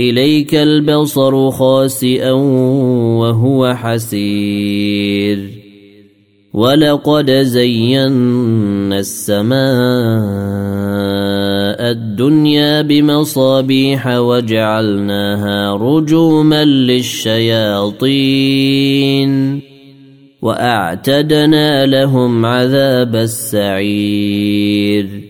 إليك البصر خاسئا وهو حسير. ولقد زينا السماء الدنيا بمصابيح وجعلناها رجوما للشياطين. وأعتدنا لهم عذاب السعير.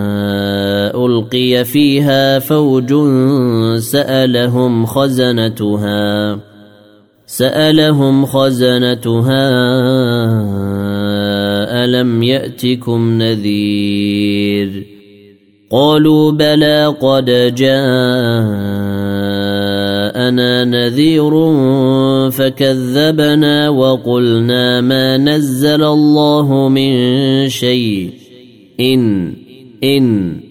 ألقي فيها فوج سألهم خزنتها سألهم خزنتها ألم يأتكم نذير؟ قالوا بلى قد جاءنا نذير فكذبنا وقلنا ما نزل الله من شيء إن إن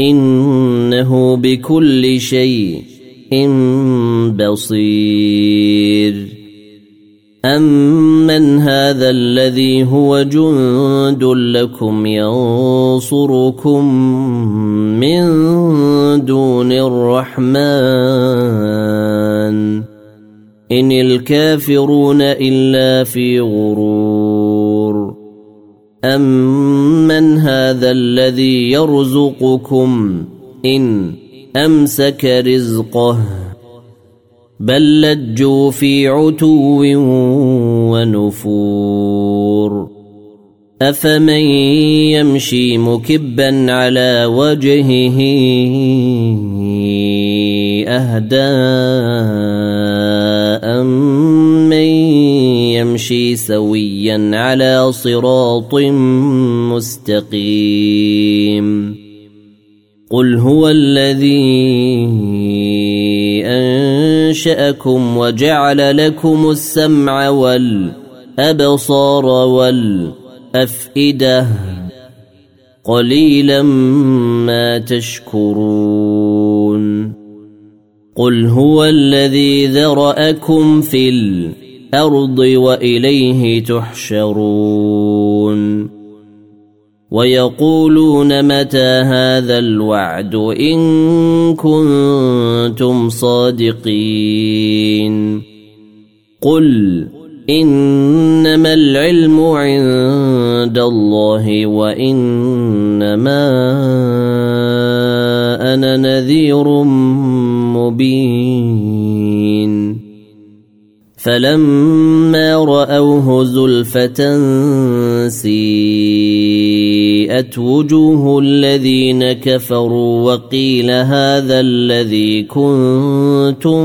إنه بكل شيء بصير. أمن هذا الذي هو جند لكم ينصركم من دون الرحمن. إن الكافرون إلا في غرور. امن هذا الذي يرزقكم إن أمسك رزقه بل لجوا في عتو ونفور أفمن يمشي مكبا على وجهه اهدى امن يمشي سويا على صراط مستقيم. قل هو الذي أنشأكم وجعل لكم السمع والأبصار والأفئدة قليلا ما تشكرون. قل هو الذي ذرأكم في الأرض وإليه تحشرون. ويقولون متى هذا الوعد إن كنتم صادقين. قل إنما العلم عند الله وإنما أنا نذير مبين. فلما رأوه زلفة سيئت وجوه الذين كفروا وقيل هذا الذي كنتم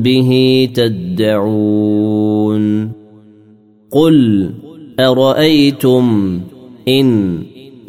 به تدعون قل أرأيتم إن